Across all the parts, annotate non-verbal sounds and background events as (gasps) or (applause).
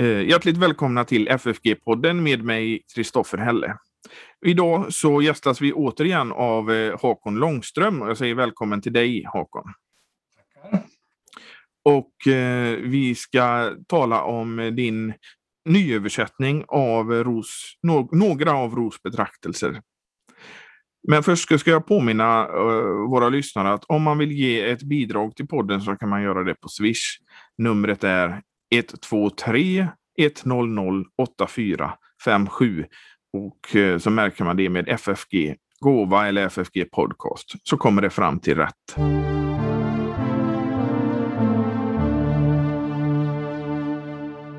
Eh, hjärtligt välkomna till FFG-podden med mig, Kristoffer Helle. Idag så gästas vi återigen av eh, Håkon Långström och jag säger välkommen till dig Håkon. Tackar. Och eh, vi ska tala om din nyöversättning av Ros, no, några av Ros betraktelser. Men först ska jag påminna uh, våra lyssnare att om man vill ge ett bidrag till podden så kan man göra det på Swish. Numret är 123 100 8457 och eh, så märker man det med FFG gåva eller FFG podcast så kommer det fram till rätt.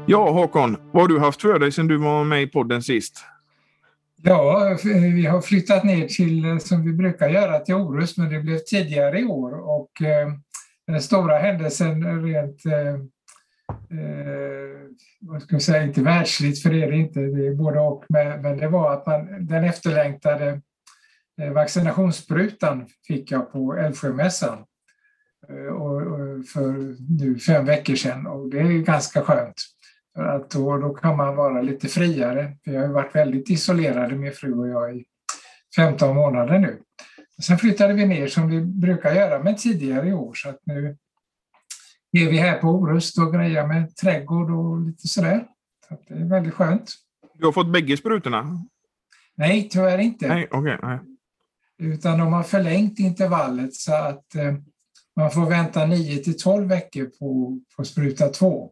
Ja, Håkon, vad har du haft för dig sedan du var med i podden sist? Ja, vi har flyttat ner till, eh, som vi brukar göra, till Orust, men det blev tidigare i år. Och eh, den stora händelsen rent, eh, eh, vad ska jag säga, inte världsligt, för det är det inte, det är både och, men, det var att man, den efterlängtade eh, vaccinationssprutan fick jag på Älvsjömässan eh, och, för nu fem veckor sedan och det är ganska skönt. För att då, då kan man vara lite friare. Vi har ju varit väldigt isolerade, min fru och jag, i 15 månader nu. Sen flyttade vi ner som vi brukar göra, men tidigare i år. Så att nu är vi här på Orust och grejar med trädgård och lite sådär. Så det är väldigt skönt. Du har fått bägge sprutorna? Nej, tyvärr inte. Nej, okay, nej. Utan de har förlängt intervallet så att eh, man får vänta 9 till 12 veckor på, på spruta 2.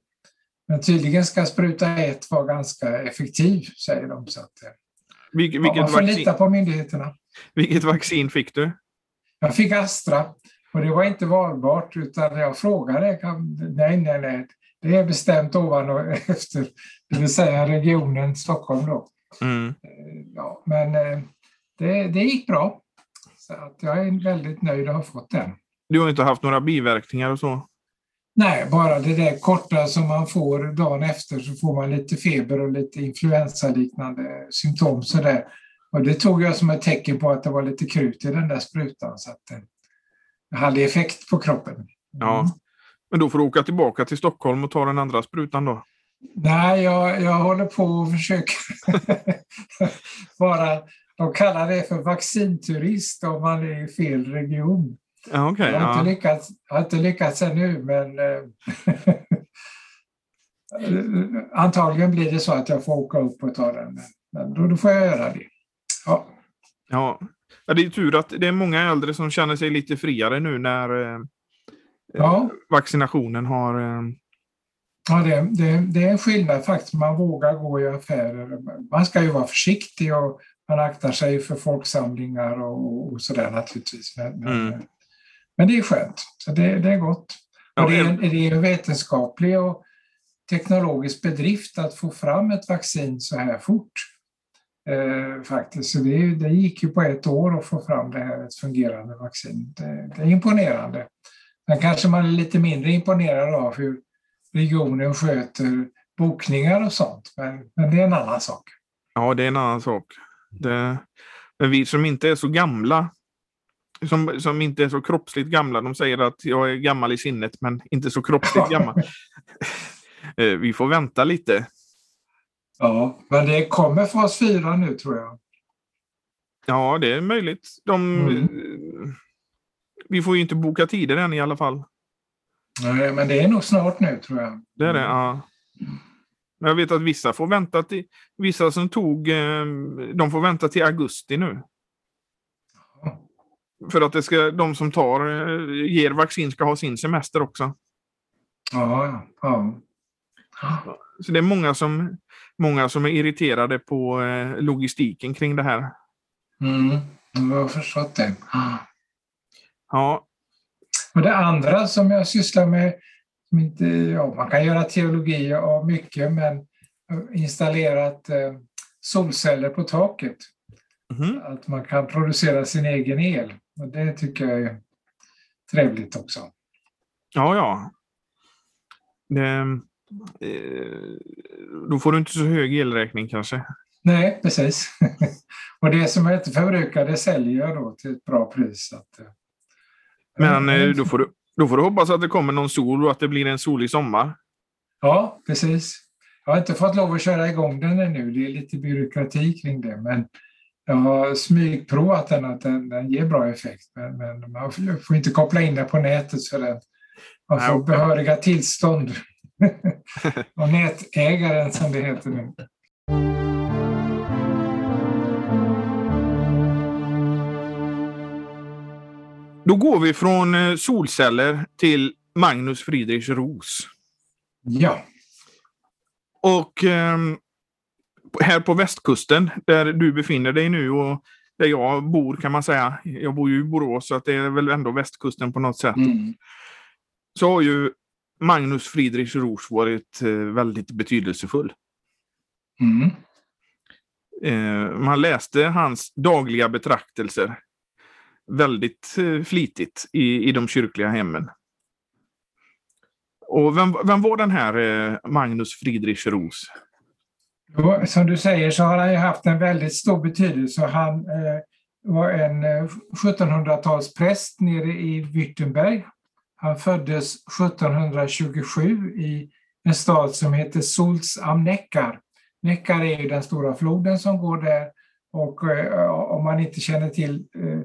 Men tydligen ska spruta 1 vara ganska effektiv, säger de. Så att, eh, Vil vilket ja, man får vaccin? lita på myndigheterna. Vilket vaccin fick du? Jag fick Astra och det var inte valbart utan jag frågade. Nej, nej, nej. Det är bestämt ovan och (laughs) efter, det vill säga regionen Stockholm då. Mm. Eh, ja, men eh, det, det gick bra. Så att jag är väldigt nöjd att ha fått den. Du har inte haft några biverkningar och så? Nej, bara det där korta som man får dagen efter så får man lite feber och lite influensaliknande symptom. Så där. Och det tog jag som ett tecken på att det var lite krut i den där sprutan. Så att det hade effekt på kroppen. Mm. Ja, men då får du åka tillbaka till Stockholm och ta den andra sprutan då? Nej, jag, jag håller på att försöka (laughs) vara... De kallar det för vaccinturist om man är i fel region. Ja, okay, jag, har ja. inte lyckats, jag har inte lyckats ännu, men eh, (laughs) antagligen blir det så att jag får åka upp och ta den. Men då, då får jag göra det. Ja. Ja. Ja, det är tur att det är många äldre som känner sig lite friare nu när eh, ja. vaccinationen har... Eh... Ja, det, det, det är en skillnad faktiskt. Man vågar gå i affärer. Man ska ju vara försiktig och man aktar sig för folksamlingar och, och sådär naturligtvis. Men, mm. Men det är skönt, så det, det är gott. Och det, är, det är en vetenskaplig och teknologisk bedrift att få fram ett vaccin så här fort. Eh, faktiskt. Så det, det, gick ju på ett år att få fram det här, ett fungerande vaccin. Det, det är imponerande. Sen kanske man är lite mindre imponerad av hur regionen sköter bokningar och sånt, men, men det är en annan sak. Ja, det är en annan sak. Det, men vi som inte är så gamla som, som inte är så kroppsligt gamla. De säger att jag är gammal i sinnet men inte så kroppsligt gammal. (laughs) Eh, vi får vänta lite. Ja, men det kommer fas 4 nu tror jag. Ja, det är möjligt. De, mm. Vi får ju inte boka tider än i alla fall. Nej, men det är nog snart nu tror jag. Det är det, ja. Men jag vet att vissa får vänta till... Vissa som tog... Eh, de får vänta till augusti nu. För att det ska, de som tar, eh, ger vaccin ska ha sin semester också. Ja, ja. Så det är många som, många som är irriterade på eh, logistiken kring det här. Mm, jag har förstått det. Ja. Och det andra som jag sysslar med, som inte, ja, man kan göra teologi av mycket, men installerat eh, solceller på taket. Mm. Att man kan producera sin egen el. Och det tycker jag är trevligt också. Ja, ja. Det, eh, då får du inte så hög elräkning kanske? Nej, precis. (laughs) och det som jag inte förbrukar det säljer jag då till ett bra pris. Att, eh, Men eh, då, får du, då får du hoppas att det kommer någon sol och att det blir en solig sommar. Ja, precis. Jag har inte fått lov att köra igång den ännu, det är lite byråkrati kring det, men jag har smygprovat den att den, den ger bra effekt. Men, men, man får inte koppla in den på nätet för den. Man får behöriga tillstånd. Och nätägaren som det heter nu. Då går vi från eh, solceller till Magnus Friedrich Ros. Ja. Och eh, här på västkusten, där du befinner dig nu och där jag bor kan man säga. Jag bor ju i Borås så att det är väl ändå västkusten på något sätt. Mm. Så har ju Magnus Friedrich Ros varit eh, väldigt betydelsefull. Mm. Eh, man läste hans dagliga betraktelser väldigt eh, flitigt i, i de kyrkliga hemmen. Och vem, vem var den här Magnus Friedrich Ros? Som du säger så har han ju haft en väldigt stor betydelse. Han eh, var en 1700-talspräst nere i Württemberg. Han föddes 1727 i en stad som heter Sulz am Neckar. Neckar är ju den stora floden som går där och eh, om man inte känner till eh,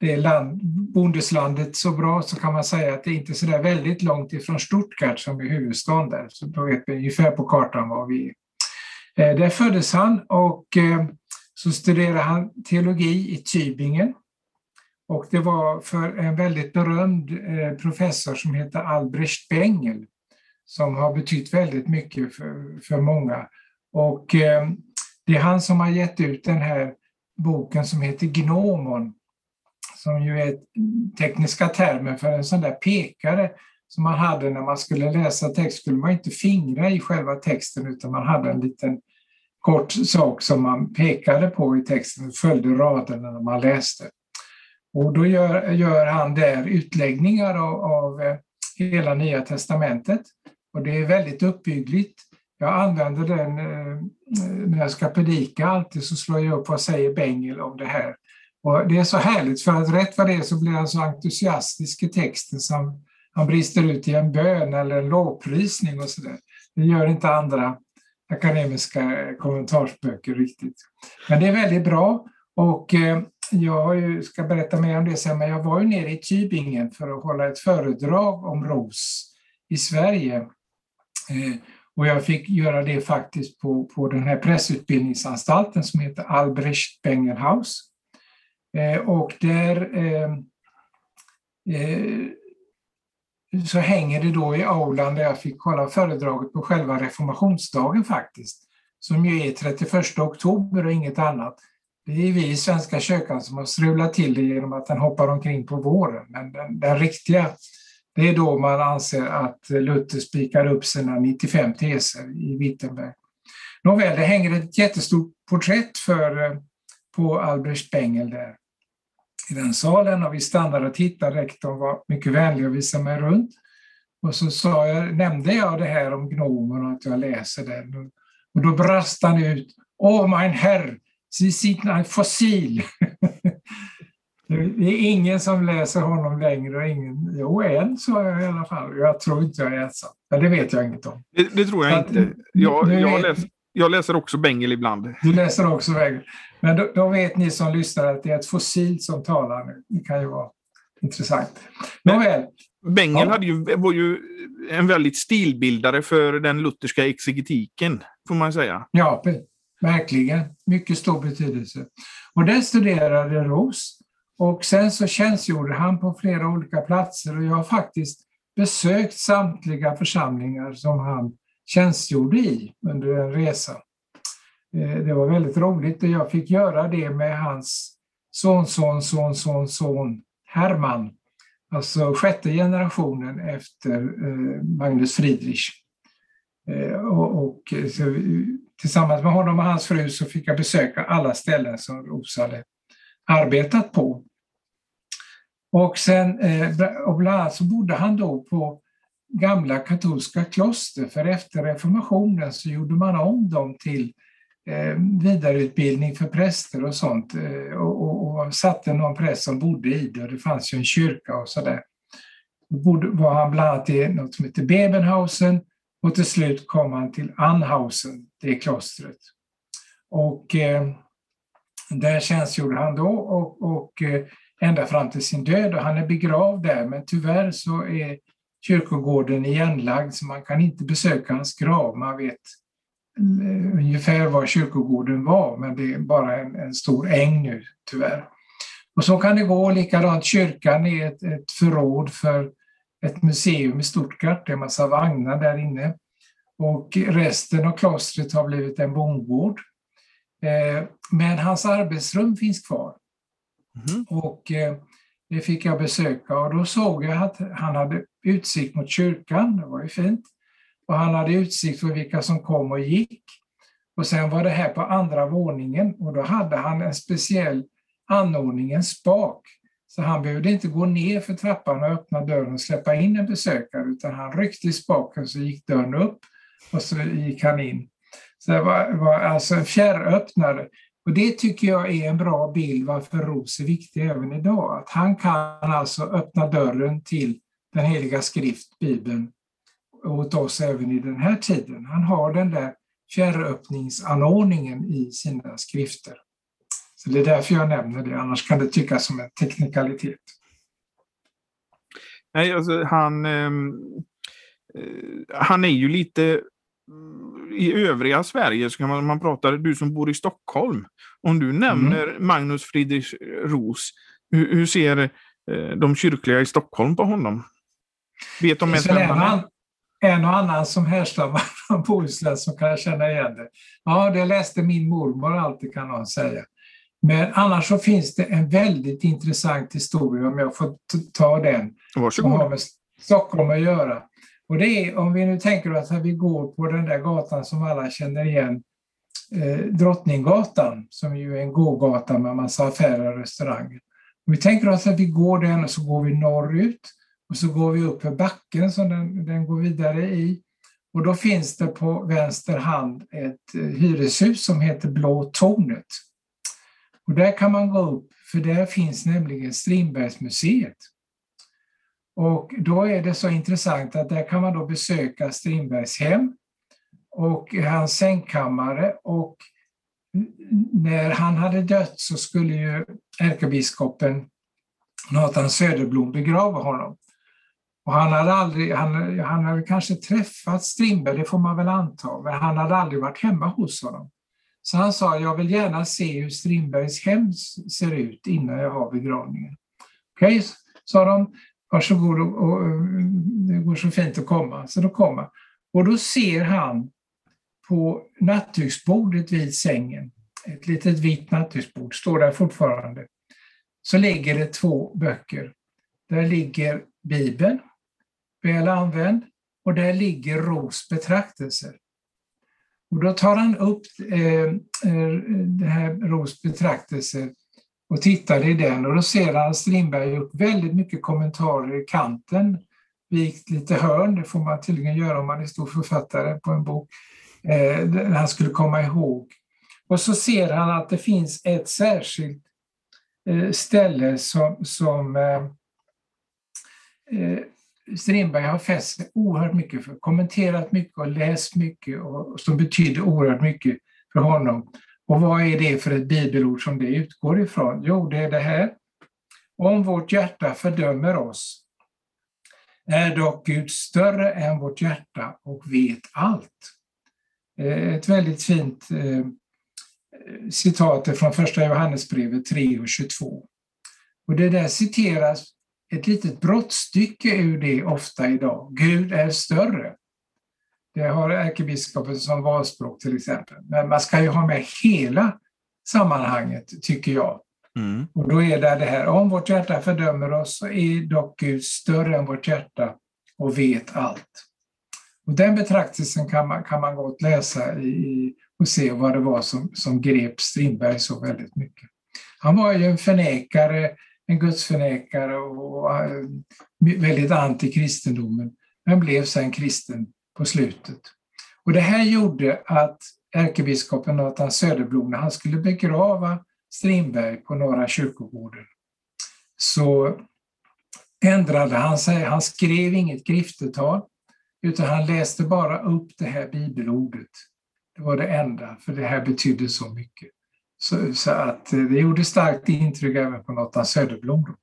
det land, bondeslandet så bra så kan man säga att det inte är så där väldigt långt ifrån Stuttgart som är huvudstaden där. Så då vet vi ungefär på kartan var vi är. Eh, där föddes han och eh, så studerade han teologi i Tübingen. Och det var för en väldigt berömd eh, professor som heter Albrecht Bengel som har betytt väldigt mycket för, för många. Och eh, det är han som har gett ut den här boken som heter Gnomon som ju är tekniska termer för en sån där pekare som man hade när man skulle läsa text, skulle man inte fingra i själva texten utan man hade en liten kort sak som man pekade på i texten och följde raderna när man läste. Och då gör, gör han där utläggningar av, av eh, hela Nya Testamentet och det är väldigt uppbyggligt. Jag använder den eh, eh, när jag ska predika alltid så slår jag upp vad säger Bengel om det här. Och det är så härligt för att rätt vad det är så blir han så entusiastisk i texten som han brister ut i en bön eller en lovprisning och sådär. Det gör inte andra akademiska kommentarsböcker riktigt. Men det är väldigt bra och eh, jag ska berätta mer om det sen, men jag var ju nere i Tübingen för att hålla ett föredrag om ros i Sverige. Eh, och jag fick göra det faktiskt på, på den här pressutbildningsanstalten som heter Albrecht Bengelhaus. Eh, och där ehm, eh, så hänger det då i aulan där jag fick hålla föredraget på själva reformationsdagen faktiskt, som ju är 31 oktober och inget annat. Det är vi i Svenska kyrkan som har strulat till det genom att den hoppar omkring på våren, men den, den riktiga, det är då man anser att Luther spikar upp sina 95 teser i Wittenberg. Nåväl, det hänger ett jättestort porträtt för, eh, på Albrecht Bengel där i den salen och vi stannade och tittade. Rektorn var mycket vänlig och visade mig runt. Och så sa jag, nämnde jag det här om gnomen och att jag läser den. Och då brast han ut. Åh, mein Herr, Fossil. (laughs) Det är ingen som läser honom längre. Och ingen, jo, en sa jag i alla fall. Jag tror inte jag är ensam. Men det vet jag inget om. Det, det tror jag inte. Jag, jag, läser, jag läser också Bengel ibland. Du läser också Bengel. Men då, då, vet ni som lyssnar att det är ett fossil som talar nu. Det kan ju vara intressant. Nåväl. Bengel ja. hade ju, var ju en väldigt stilbildare för den lutherska exegetiken, får man säga. Ja, verkligen. Mycket stor betydelse. Och där studerade Ros. Och sen så tjänstgjorde han på flera olika platser och jag har faktiskt besökt samtliga församlingar som han tjänstgjorde i under en resa. Eh, det var väldigt roligt och jag fick göra det med hans son, son, son, son, son Alltså sjätte generationen efter eh, Magnus Friedrich. Eh, och, och, tillsammans med honom och hans fru så fick jag besöka alla ställen som Rosa hade arbetat på. Och, sen, eh, och bland annat så bodde han då på gamla katolska kloster, för efter reformationen så gjorde man om dem till eh, vidareutbildning för präster och sånt eh, och, och, och, satte någon präst som bodde i det och det fanns ju en kyrka och sådär. Då var han bland annat i något som heter Bebenhausen och till slut kom han till Anhausen, det klostret. Och eh, där tjänstgjorde han då och, och eh, ända fram till sin död och han är begravd där men tyvärr så är kyrkogården igenlagd så man kan inte besöka hans grav. Man vet eh, ungefär var kyrkogården var men det är bara en, en stor äng nu tyvärr. Och så kan det gå likadant. Kyrkan är ett, ett förråd för ett museum i Stuttgart. Det är en massa vagnar där inne. Och resten av klostret har blivit en bondgård. Eh, men hans arbetsrum finns kvar. Mm. Och eh, det fick jag besöka och då såg jag att han hade utsikt mot kyrkan, det var ju fint. Och han hade utsikt för vilka som kom och gick. Och sen var det här på andra våningen och då hade han en speciell anordning, en spak. Så han behövde inte gå ner för trappan och öppna dörren och släppa in en besökare utan han ryckte i spaken så gick dörren upp och så gick han in. Så det var, var alltså en fjärröppnare. Och det tycker jag är en bra bild varför Ros är viktig även idag. Att han kan alltså öppna dörren till den heliga skrift, Bibeln, åt oss även i den här tiden. Han har den där fjärröppningsanordningen i sina skrifter. Det är därför jag nämner det, annars kan det tyckas som en teknikalitet. Nej, alltså han, ehm, eh, han är ju lite i övriga Sverige, så kan man, man pratar, du som bor i Stockholm, om du nämner mm. Magnus Friedrich Ros, hur, hur ser eh, de kyrkliga i Stockholm på honom? Vet de ens vem han en och annan som härstammar (laughs) från Bohuslän som kan känna igen det. Ja, det läste min mormor alltid kan någon säga. Men annars så finns det en väldigt intressant historia om jag får ta den. Varsågod. Som har med Stockholm att göra. Och det är om vi nu tänker att vi går på den där gatan som alla känner igen, eh, Drottninggatan, som ju är en gågata med massa affärer och restauranger. Om vi tänker oss att vi går den och så går vi norrut och så går vi upp för backen som den, den går vidare i. Och då finns det på vänster hand ett eh, hyreshus som heter Blå tornet. Och där kan man gå upp, för där finns nämligen Strindbergsmuseet. Och då är det så intressant att där kan man då besöka Strindbergs hem och hans sängkammare och när han hade dött så skulle ju ärkebiskopen Nathan Söderblom begrava honom. Och han hade aldrig, han, han hade kanske träffat Strindberg, det får man väl anta, men han hade aldrig varit hemma hos honom. Så han sa, jag vill gärna se hur Strindbergs hem ser ut innan jag har begravningen. Okej, okay, sa de, varsågod, och, och, eh, det går så fint att komma. Så då kommer Och då ser han på nattduksbordet vid sängen, ett litet vitt nattduksbord, står där fortfarande, så ligger det två böcker. Där ligger Bibeln, väl använd, och där ligger Ros betraktelser. Och då tar han upp eh, eh det här Ros betraktelse och tittar i den och då ser han att Strindberg gjort väldigt mycket kommentarer i kanten, vikt lite hörn, det får man tydligen göra om man är stor författare på en bok, eh, han skulle komma ihåg. Och så ser han att det finns ett särskilt eh, ställe som, som eh, eh Strindberg har fäst sig oerhört mycket för, kommenterat mycket och läst mycket och som betyder oerhört mycket för honom. Och vad är det för ett bibelord som det utgår ifrån? Jo, det är det här. Om vårt hjärta fördömer oss är dock Gud större än vårt hjärta och vet allt. Eh, ett väldigt fint eh, citat från första Johannesbrevet 3 och 22. Och det där citeras ett litet brottstycke ur det ofta idag. Gud är större. Det har ärkebiskopen som valspråk till exempel. Men man ska ju ha med hela sammanhanget, tycker jag. Mm. Och då är det det här, om vårt hjärta fördömer oss så är dock Gud större än vårt hjärta och vet allt. Och den betraktelsen kan man, kan man gott läsa i, och se vad det var som, som grep Strindberg så väldigt mycket. Han var ju en förnekare, en gudsförnekare och, eh, väldigt anti kristendomen, men blev sen kristen på slutet. Och det här gjorde att ärkebiskopen Nathan Söderblom, när han skulle begrava Strindberg på Norra kyrkogården, så ändrade han sig. Han skrev inget griftetal, utan han läste bara upp det här bibelordet. Det var det enda, för det här betydde så mycket. Så, så att eh, det gjorde starkt intryck även på Lotta Söderblom.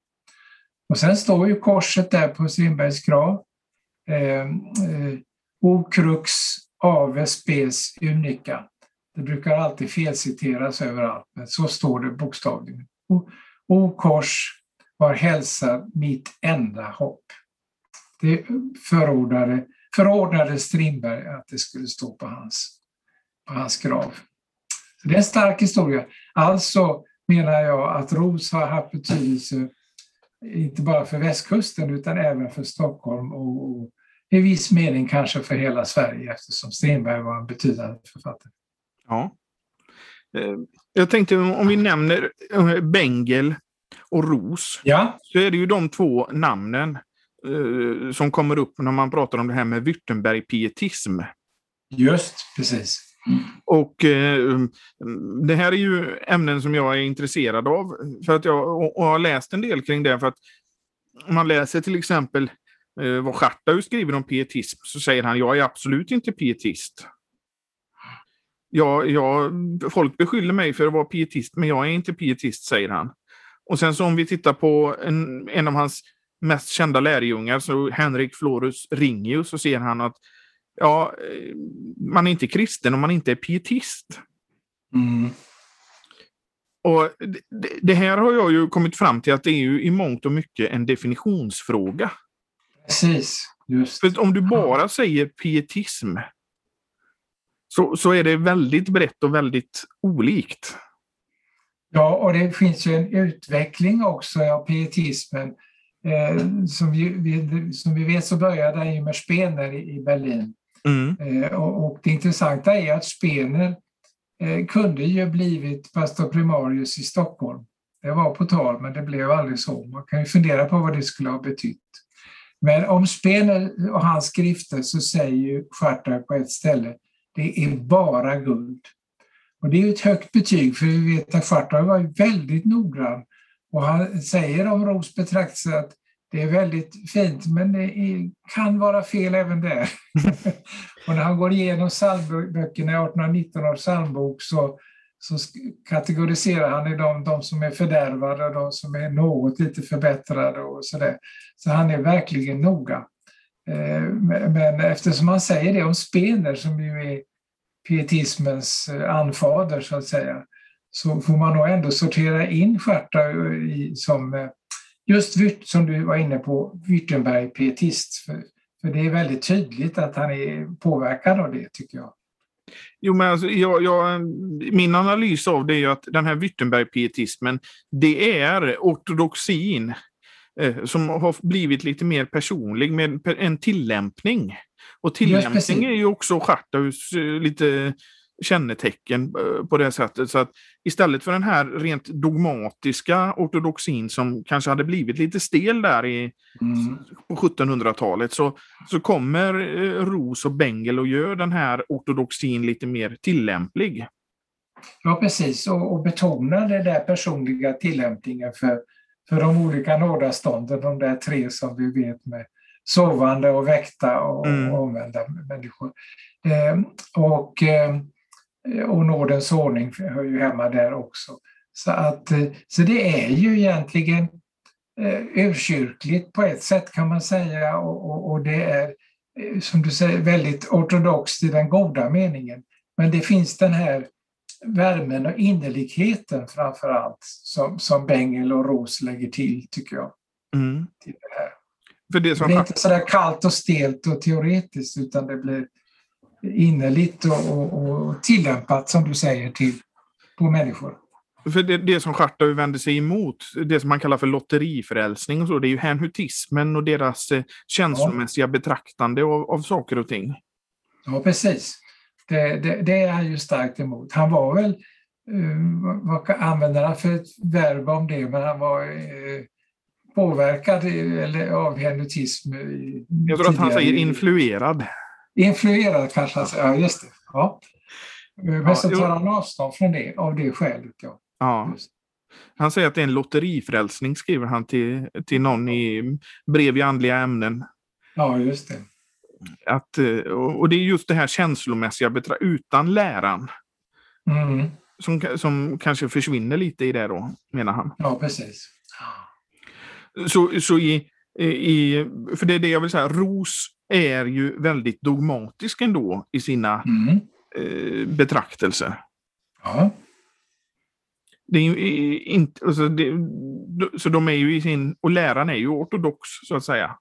Och sen står ju korset där på Strindbergs grav. Eh, eh, o crux ave spes unica. Det brukar alltid felciteras överallt, men så står det bokstavligen. O, o kors var hälsa mitt enda hopp. Det förordade, förordnade Strindberg att det skulle stå på hans, på hans grav. Det är en stark historia. Alltså menar jag att Ros har haft betydelse inte bara för västkusten utan även för Stockholm och, och i viss mening kanske för hela Sverige eftersom Strindberg var en betydande författare. Ja. Eh, jag tänkte om vi nämner eh, Bengel och Ros ja. så är det ju de två namnen eh, som kommer upp när man pratar om det här med Württemberg-pietism. Just precis. Och eh, Det här är ju ämnen som jag är intresserad av för att jag och, och har läst en del kring det. för att Man läser till exempel eh, vad Schartau skriver om pietism så säger han jag är absolut inte pietist. Jag, jag, folk beskyller mig för att vara pietist men jag är inte pietist, säger han. Och sen så om vi tittar på en, en av hans mest kända lärjungar, så Henrik Florus Ringius, så ser han att ja, eh, man är inte kristen om man inte är pietist. Mm. Och det, det, här har jag ju kommit fram till att det är ju i mångt och mycket en definitionsfråga. Precis. Just. För om du bara säger pietism så, så är det väldigt brett och väldigt olikt. Ja, och det finns ju en utveckling också av pietismen. Eh, som, vi, vi, som vi vet så började den ju med Spener i, i Berlin. Mm. Eh, och, det intressanta är att Spener eh, kunde ju blivit pastor primarius i Stockholm. Det var på tal, men det blev aldrig så. Man kan ju fundera på vad det skulle ha betytt. Men om Spener och hans skrifter så säger ju Schartau på ett ställe, det är bara guld. Och det är ett högt betyg, för vi vet att Schartau var väldigt noggrann. Och han säger om Ros betraktelse att det är väldigt fint, men det är, kan vara fel även där. (laughs) och när han går igenom psalmböckerna i 1819 års psalmbok så, så kategoriserar han i dem de som är fördärvade och de som är något lite förbättrade och sådär. Så han är verkligen noga. Eh, men eftersom han säger det om Spener, som ju är pietismens eh, anfader så att säga, så får man nog ändå sortera in Schartau som just som du var inne på, Württemberg pietist. För, för det är väldigt tydligt att han är påverkad av det tycker jag. Jo, men alltså, jag, jag, min analys av det är att den här Württemberg-pietismen, det är ortodoxin eh, som har blivit lite mer personlig med en tillämpning. Och tillämpning är ju också Schartaus eh, lite kännetecken eh, på det sättet. Så att istället för den här rent dogmatiska ortodoxin som kanske hade blivit lite stel där i, mm. på 1700-talet så, så kommer eh, Ros och Bengel och gör den här ortodoxin lite mer tillämplig. Ja, precis, och, och betonar den där personliga tillämpningen för, för de olika nådastånden, de där tre som vi vet med sovande och väckta och, mm. och omvända människor. Eh, och Eh, och nådens ordning hör ju hemma där också. Så, att, eh, så det är ju egentligen eh, urkyrkligt på ett sätt kan man säga och, och, och, det är som du säger väldigt ortodoxt i den goda meningen. Men det finns den här värmen och innerligheten framför allt som, som Bengel och Ros lägger till, tycker jag. Mm. Till det, här. För det, som... det är inte sådär kallt och stelt och teoretiskt utan det blir innerligt och, och, och, tillämpat, som du säger, till, på människor. För det, det som Schartau vänder sig emot, det som man kallar för lotterifrälsning och så, det är ju hänhutismen och deras eh, känslomässiga ja. betraktande av, av saker och ting. Ja, precis. Det, det, det, är han ju starkt emot. Han var väl, uh, vad använder han för ett verb om det, men han var uh, påverkad eller, av hänhutism. Jag tror att han säger influerad. Influerad kanske han säger, ja just det. Ja. Men ja, så tar han avstånd från det av det skälet. Ja. ja. Han säger att det är en lotterifrälsning, skriver han till, till någon i brev i andliga ämnen. Ja, just det. att, eh, och det är just det här känslomässiga utan läran. Mm. Som, som kanske försvinner lite i det då, menar han. Ja, precis. Så, så i, i, för det är det jag vill säga, Ros är ju väldigt dogmatisk ändå i sina mm. eh, betraktelser. Ja. Det är inte, alltså det, så de är ju i sin, och läraren är ju ortodox så att säga.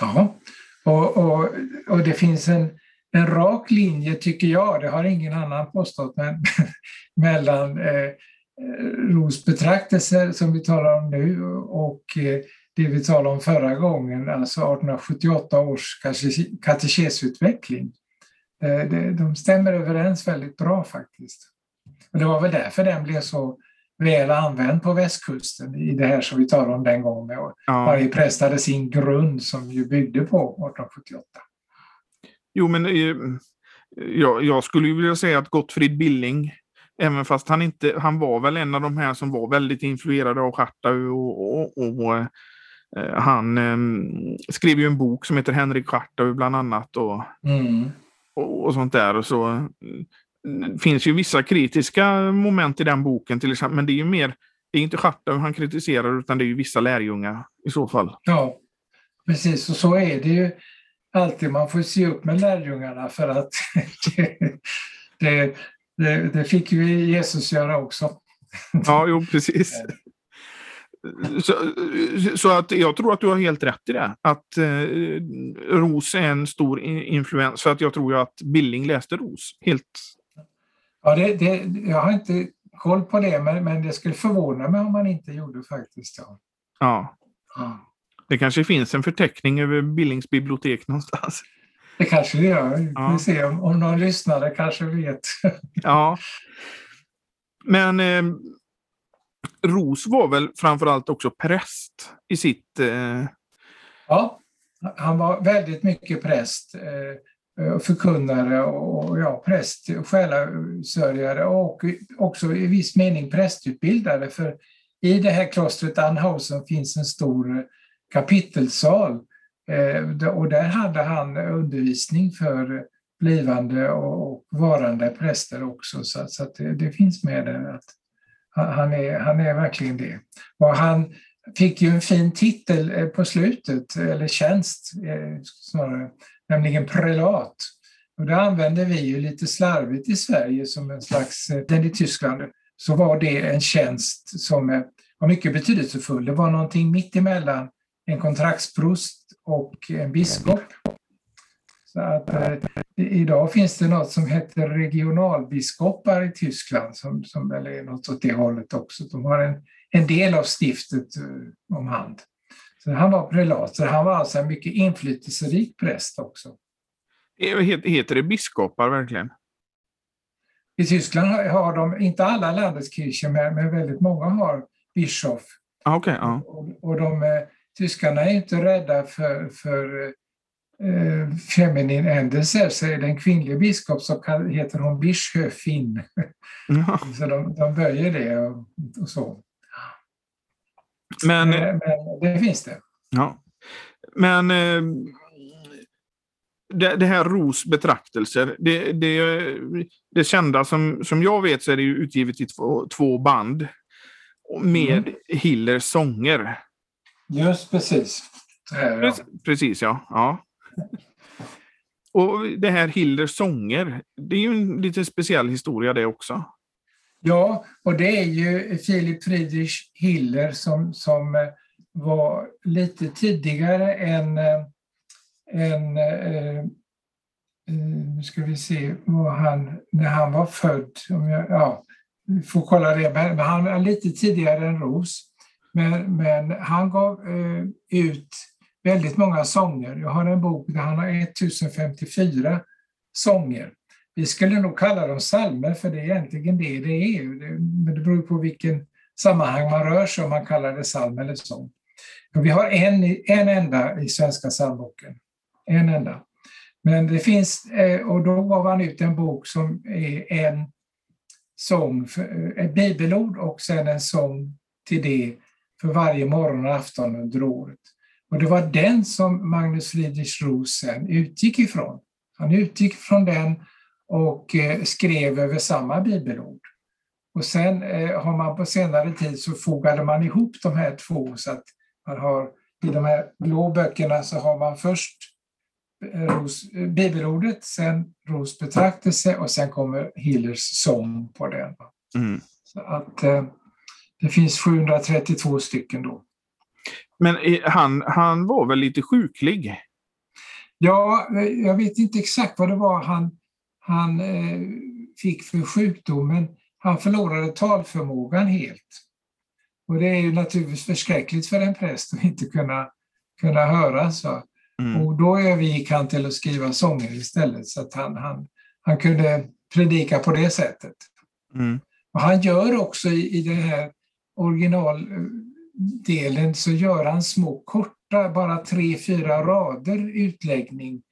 Ja, och, och, och det finns en, en rak linje tycker jag, det har ingen annan påstått, men (laughs) mellan eh, Ros betraktelser som vi talar om nu och eh, det vi talade om förra gången, alltså 1878 års katekesutveckling. Eh, de stämmer överens väldigt bra faktiskt. Och det var väl därför den blev så väl använd på västkusten i det här som vi talade om den gången. Ja. Varje präst hade sin grund som ju byggde på 1878. Jo, men eh, jag, jag skulle vilja säga att Gottfrid Billing, även fast han inte, han var väl en av de här som var väldigt influerade av Schartau och, och, och eh, han eh, skrev ju en bok som heter Henrik Schartau bland annat och, mm. och, och, sånt där. Och så det finns ju vissa kritiska moment i den boken till exempel, men det är ju mer, det är inte Schartau han kritiserar utan det är ju vissa lärjungar i så fall. Ja, precis och så är det ju alltid. Man får se upp med lärjungarna för att det, (laughs) det, det, det fick ju Jesus göra också. Ja, jo precis. (laughs) Så, så, att jag tror att du har helt rätt i det. Att eh, Ros är en stor influens. För att jag tror ju att Billing läste Ros. Helt Ja, det, det, jag har inte koll på det, men, men det skulle förvåna mig om man inte gjorde faktiskt. Ja. ja. ja. Det kanske finns en förteckning över Billings bibliotek någonstans. Det kanske det gör. Ja. Vi ser om, om någon lyssnare kanske vet. ja. Men eh, Ros var väl framförallt också präst i sitt... Eh... Ja, han var väldigt mycket präst. Eh, förkunnare och ja, präst, själasörjare och också i viss mening prästutbildare. För i det här klostret Anhausen finns en stor kapitelsal eh, och där hade han undervisning för blivande och varande präster också. Så, att det, det finns med där att han är, han är verkligen det. Och han fick ju en fin titel eh, på slutet, eller tjänst eh, snarare, nämligen prelat. Och det använder vi ju lite slarvigt i Sverige som en slags, eh, den i Tyskland, så var det en tjänst som var mycket betydelsefull. Det var någonting mitt emellan en kontraktsprost och en biskop. Att, eh, idag finns det något som heter regionalbiskopar i Tyskland som, som väl är något åt det hållet också. De har en, en del av stiftet eh, om hand. Så han var prelat, så han var alltså en mycket inflytelserik präst också. Heter det biskopar verkligen? I Tyskland har de, inte alla landeskircher, men, men väldigt många har bischof. Ah, okay, ah. Och, och de, eh, tyskarna är inte rädda för, för feminin ändelse, så är det en kvinnlig biskop så heter hon Bischöfin. Ja. (laughs) så de, de böjer det och, och så. Men, men, det finns det. Ja. Men eh, det, det, här Ros betraktelser, det, det, det kända som, som jag vet så är det utgivet i två, två band med mm. Hillers sånger. Just precis. Här, ja. Precis, ja. ja. (laughs) Och det här Hilders sånger, det är ju en lite speciell historia det också. Ja, och det är ju Filip Friedrich Hiller som, som eh, var lite tidigare än, eh, än eh, nu ska vi se, vad han, när han var född, om jag, ja, vi får kolla det, men han var lite tidigare än Ros. Men, men han gav eh, ut väldigt många sånger. Jag har en bok där han har 1054 sånger. Vi skulle nog kalla dem salmer för det är egentligen det det är. Men det beror på vilken sammanhang man rör sig om man kallar det psalm eller sång. Vi har en, en enda i Svenska psalmboken. En enda. Men det finns, eh, och då gav han ut en bok som är en sång, eh, ett bibelord och sen en sång till det för varje morgon och afton under året. Och det var den som Magnus Friedrich Roos sen utgick ifrån. Han utgick från den och eh, skrev över samma bibelord. Och sen eh, har man på senare tid så fogade man ihop de här två så att man har i de här blå böckerna så har man först eh, Ros, bibelordet, sen Ros betraktelse och sen kommer Hillers sång på den. Mm. Så att det finns 732 stycken då. Men han, han var väl lite sjuklig? Ja, jag vet inte exakt vad det var han, han eh, fick för sjukdom, men han förlorade talförmågan helt. Och det är ju naturligtvis förskräckligt för en präst att inte kunna, kunna höra. Så. Mm. Och då övergick han till att skriva sånger istället, så att han, han, han kunde predika på det sättet. Mm. Och han gör också i, i den här originaldelen så gör han små korta, bara tre, fyra rader utläggning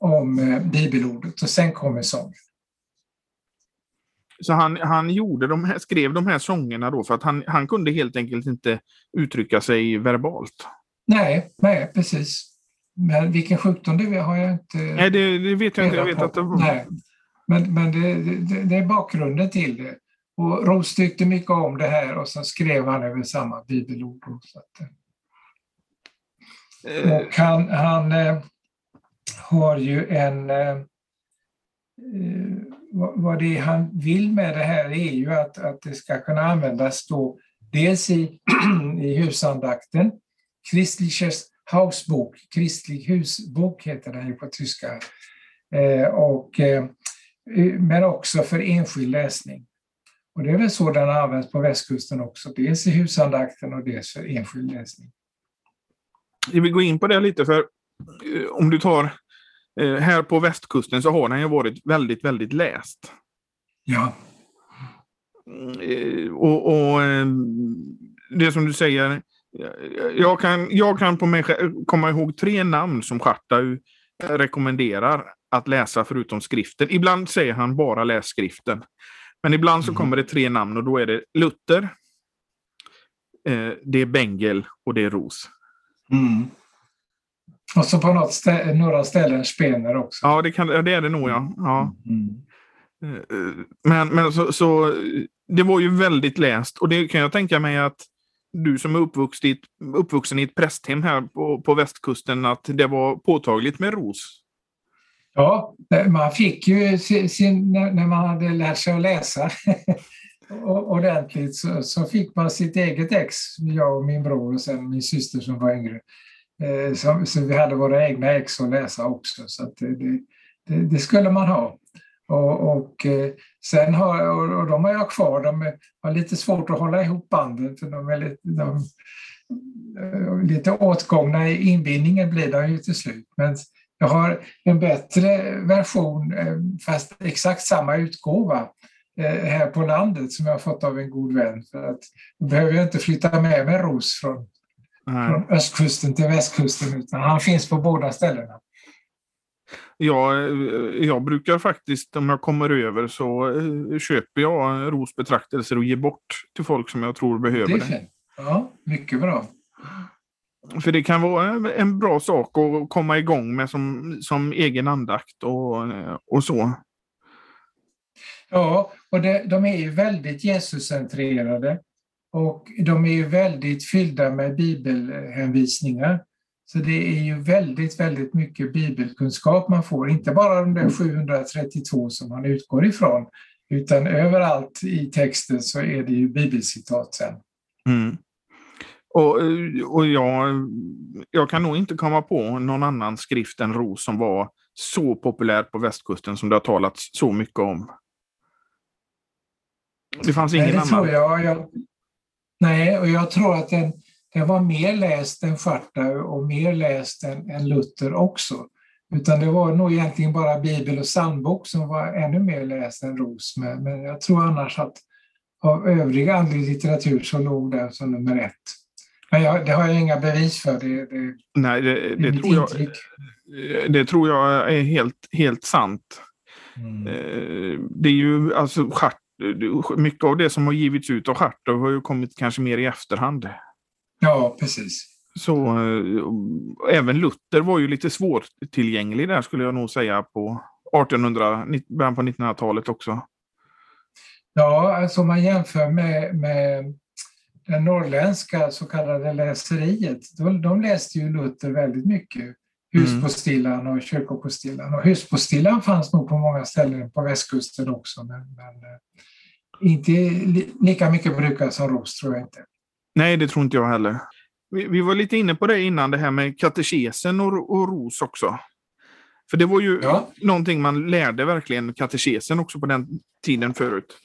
om eh, bibelordet och sen kommer sången. Så han, han gjorde de här, skrev de här sångerna då för att han, han kunde helt enkelt inte uttrycka sig verbalt? Nej, nej precis. Men vilken sjukdom det har jag inte Nej, det, det vet jag inte. Jag vet att det. Nej. Men, men det, det, det, är bakgrunden till det. Och Ros tyckte mycket om det här och så skrev han över samma bibelord. Så att, eh. och han, han eh, har ju en... Eh, eh vad det är han vill med det här är ju att, att det ska kunna användas då dels i, (clears throat) i husandakten, Christliches Hausbok, Kristlig husbok heter den ju på tyska, eh, och, eh, men också för enskild läsning. Och det är väl så den används på västkusten också, dels i husandakten och dels för enskild läsning. Jag vill gå in på det lite, för eh, om du tar eh, här på västkusten så har den ju varit väldigt, väldigt läst. Ja. Eh, och, och det som du säger, jag kan, jag kan på mig komma ihåg tre namn som Schartau rekommenderar att läsa förutom skriften. Ibland säger han bara läs skriften. Men ibland så mm. kommer det tre namn och då är det Luther, eh, det är Bengel och det är Ros. Mm. Och så på något stä några ställen Spener också. Ja, det, kan, det är det nog ja. ja. Mm. Eh, men men så, så, det var ju väldigt läst och det kan jag tänka mig att du som är uppvuxen i ett, uppvuxen i ett prästhem här på, på västkusten, att det var påtagligt med ros. Ja, man fick ju sin, när man hade lärt sig att läsa (laughs) ordentligt så, så, fick man sitt eget ex, jag och min bror och sen min syster som var yngre. Eh, så, så vi hade våra egna ex att läsa också, så det, det, det, skulle man ha. Och, och eh, sen har, och de har jag kvar, de har lite svårt att hålla ihop banden för de är lite, de, eh, lite åtgångna i inbindningen blir de ju till slut. Men jag har en bättre version, eh, fast exakt samma utgåva eh, här på landet som jag har fått av en god vän. För att då behöver jag inte flytta med mig ros från, från östkusten till västkusten utan han finns på båda ställena. Ja, eh, jag brukar faktiskt, om jag kommer över så köper jag rosbetraktelser och ger bort till folk som jag tror behöver det. Är det. Ja, mycket bra. För det kan vara en bra sak att komma igång med som, som egen andakt och, och så. Ja, och det, de är ju väldigt Jesuscentrerade och de är ju väldigt fyllda med bibelhänvisningar. Så det är ju väldigt, väldigt mycket bibelkunskap man får, inte bara de där 732 som man utgår ifrån, utan överallt i texten så är det ju bibelcitat sen. Mm. Och, och jag, jag kan nog inte komma på någon annan skrift än Ros som var så populär på västkusten som det har talats så mycket om. Det fanns ingen Nej, det annan? Tror jag. jag. Nej, och jag tror att den, den var mer läst än Schartau och mer läst än, än Luther också. Utan det var nog egentligen bara Bibel och psalmbok som var ännu mer läst än Ros. Men, men jag tror annars att av övrig andlig litteratur så låg den som nummer ett. Men jag, det har jag inga bevis för. Det, det, Nej, det, det tror jag, det tror jag är helt, helt sant. Mm. Eh, det är ju alltså mycket av det som har givits ut av Schartau har ju kommit kanske mer i efterhand. Ja, precis. Så äh, även Luther var ju lite svårtillgänglig där skulle jag nog säga på 1800, början på 1900-talet också. Ja, alltså om man jämför med, med det norrländska så kallade läseriet, de, de läste ju Luther väldigt mycket. Huspostillan och kyrkopostillan. Och huspostillan fanns nog på många ställen på västkusten också, men, men eh, inte lika mycket brukad som ros tror jag inte. Nej, det tror inte jag heller. Vi, vi var lite inne på det innan, det här med katekesen och, och ros också. För det var ju ja. någonting man lärde verkligen katekesen också på den tiden förut.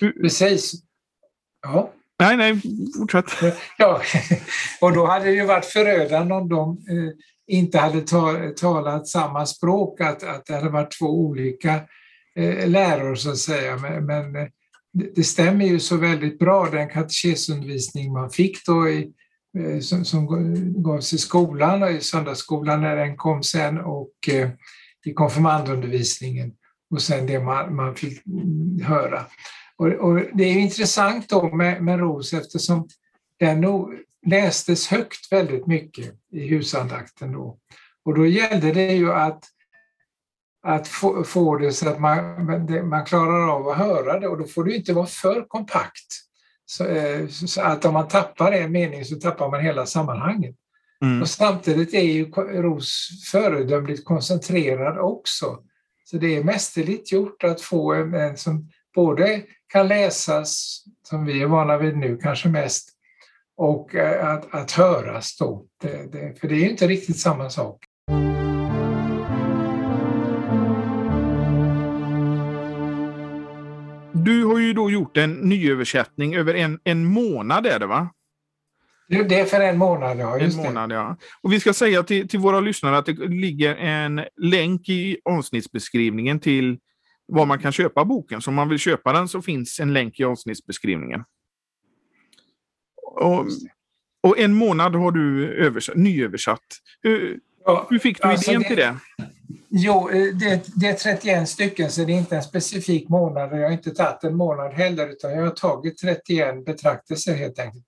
Precis. Ja. Nej, nej, fortsätt. Ja, (laughs) och då hade det ju varit förödande om de eh, inte hade ta, talat samma språk, att, att det hade varit två olika eh, läror så att säga. Men, eh, det, stämmer ju så väldigt bra, den katekesundervisning man fick då i, som, som gavs i skolan och i söndagsskolan när den kom sen och i konfirmandundervisningen och sen det man, man fick höra. Och, och det är intressant då med, med Ros eftersom den lästes högt väldigt mycket i husandakten då. Och då gällde det ju att, att få, få det så att man, man klarar av att höra det och då får det inte vara för kompakt. Så, eh, så att om man tappar en mening så tappar man hela sammanhanget. Mm. Och samtidigt är ju Ros föredömligt koncentrerad också. Så det är mästerligt gjort att få en, en som både kan läsas, som vi är vana vid nu kanske mest, och eh, att, att höras då. Det, det, för det är inte riktigt samma sak. Du har ju då gjort en nyöversättning över en, en månad är det va? Det är för en månad, ja. en månad, ja. Och vi ska säga till, till våra lyssnare att det ligger en länk i avsnittsbeskrivningen till var man kan köpa boken. Så om man vill köpa den så finns en länk i avsnittsbeskrivningen. Och, och en månad har du översatt, nyöversatt. Hur, ja, hur fick du alltså idén det, till det? Jo, eh, det, det, är 31 stycken så det är inte en specifik månad. Jag har inte tagit en månad heller utan jag har tagit 31 betraktelser helt enkelt.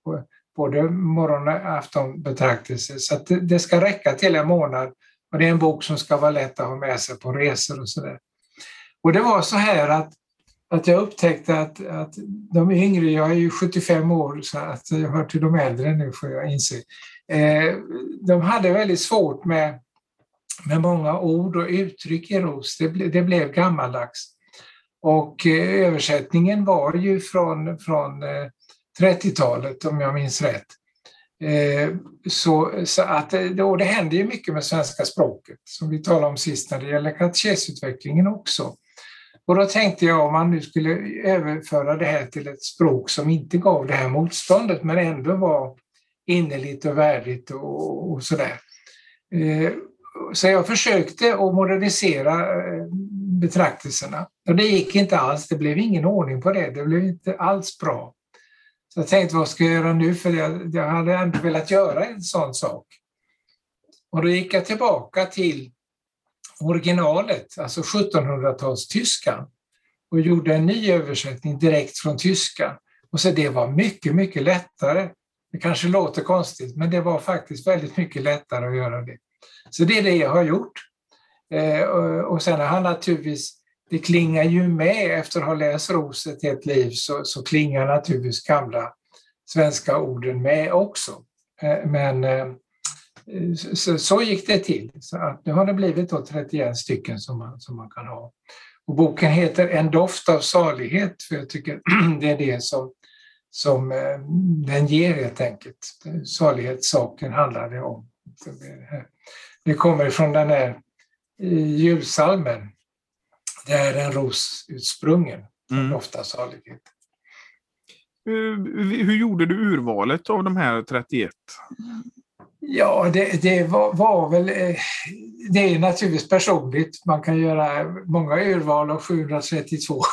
Både morgon och aftonbetraktelser. Så det, det ska räcka till en månad. Och det är en bok som ska vara lätt att ha med sig på resor och sådär. Och det var så här att, att jag upptäckte att, att de yngre, jag är ju 75 år så att jag hör till de äldre nu får jag inse, eh, de hade väldigt svårt med, med många ord och uttryck i ROS. Det, ble, det blev gammaldags. Och eh, översättningen var ju från, från eh, 30-talet om jag minns rätt. Eh, så, så att eh, då, det händer ju mycket med svenska språket som vi talade om sist när det gäller katekesutvecklingen också. Och då tänkte jag om man nu skulle överföra det här till ett språk som inte gav det här motståndet men ändå var innerligt och värdigt och, och sådär. Eh, så jag försökte att modernisera eh, betraktelserna och det gick inte alls. Det blev ingen ordning på det. Det blev inte alls bra. Så jag tänkte, vad ska jag göra nu? För jag, jag hade ändå velat göra en sån sak. Och då gick jag tillbaka till originalet, alltså 1700-talstyskan och gjorde en ny översättning direkt från tyska. Och så det var mycket, mycket lättare. Det kanske låter konstigt, men det var faktiskt väldigt mycket lättare att göra det. Så det är det jag har gjort. Eh, och sen har han naturligtvis, det klingar ju med efter att ha läst Ros ett helt liv, så, så klingar naturligtvis gamla svenska orden med också. Eh, men eh, så, så, gick det till. Så att nu har det blivit då 31 stycken som man, som man kan ha. Och boken heter En doft av salighet, för jag tycker (clears throat) det är det som, som eh, den ger helt enkelt. Salighetssaken handlar det om. Det kommer från den här eh, julsalmen. Det är en ros utsprungen, mm. doft av salighet. Hur, hur gjorde du urvalet av de här 31? Ja, det, det var, var, väl... Eh, det är naturligtvis personligt. Man kan göra många urval av 732. (laughs)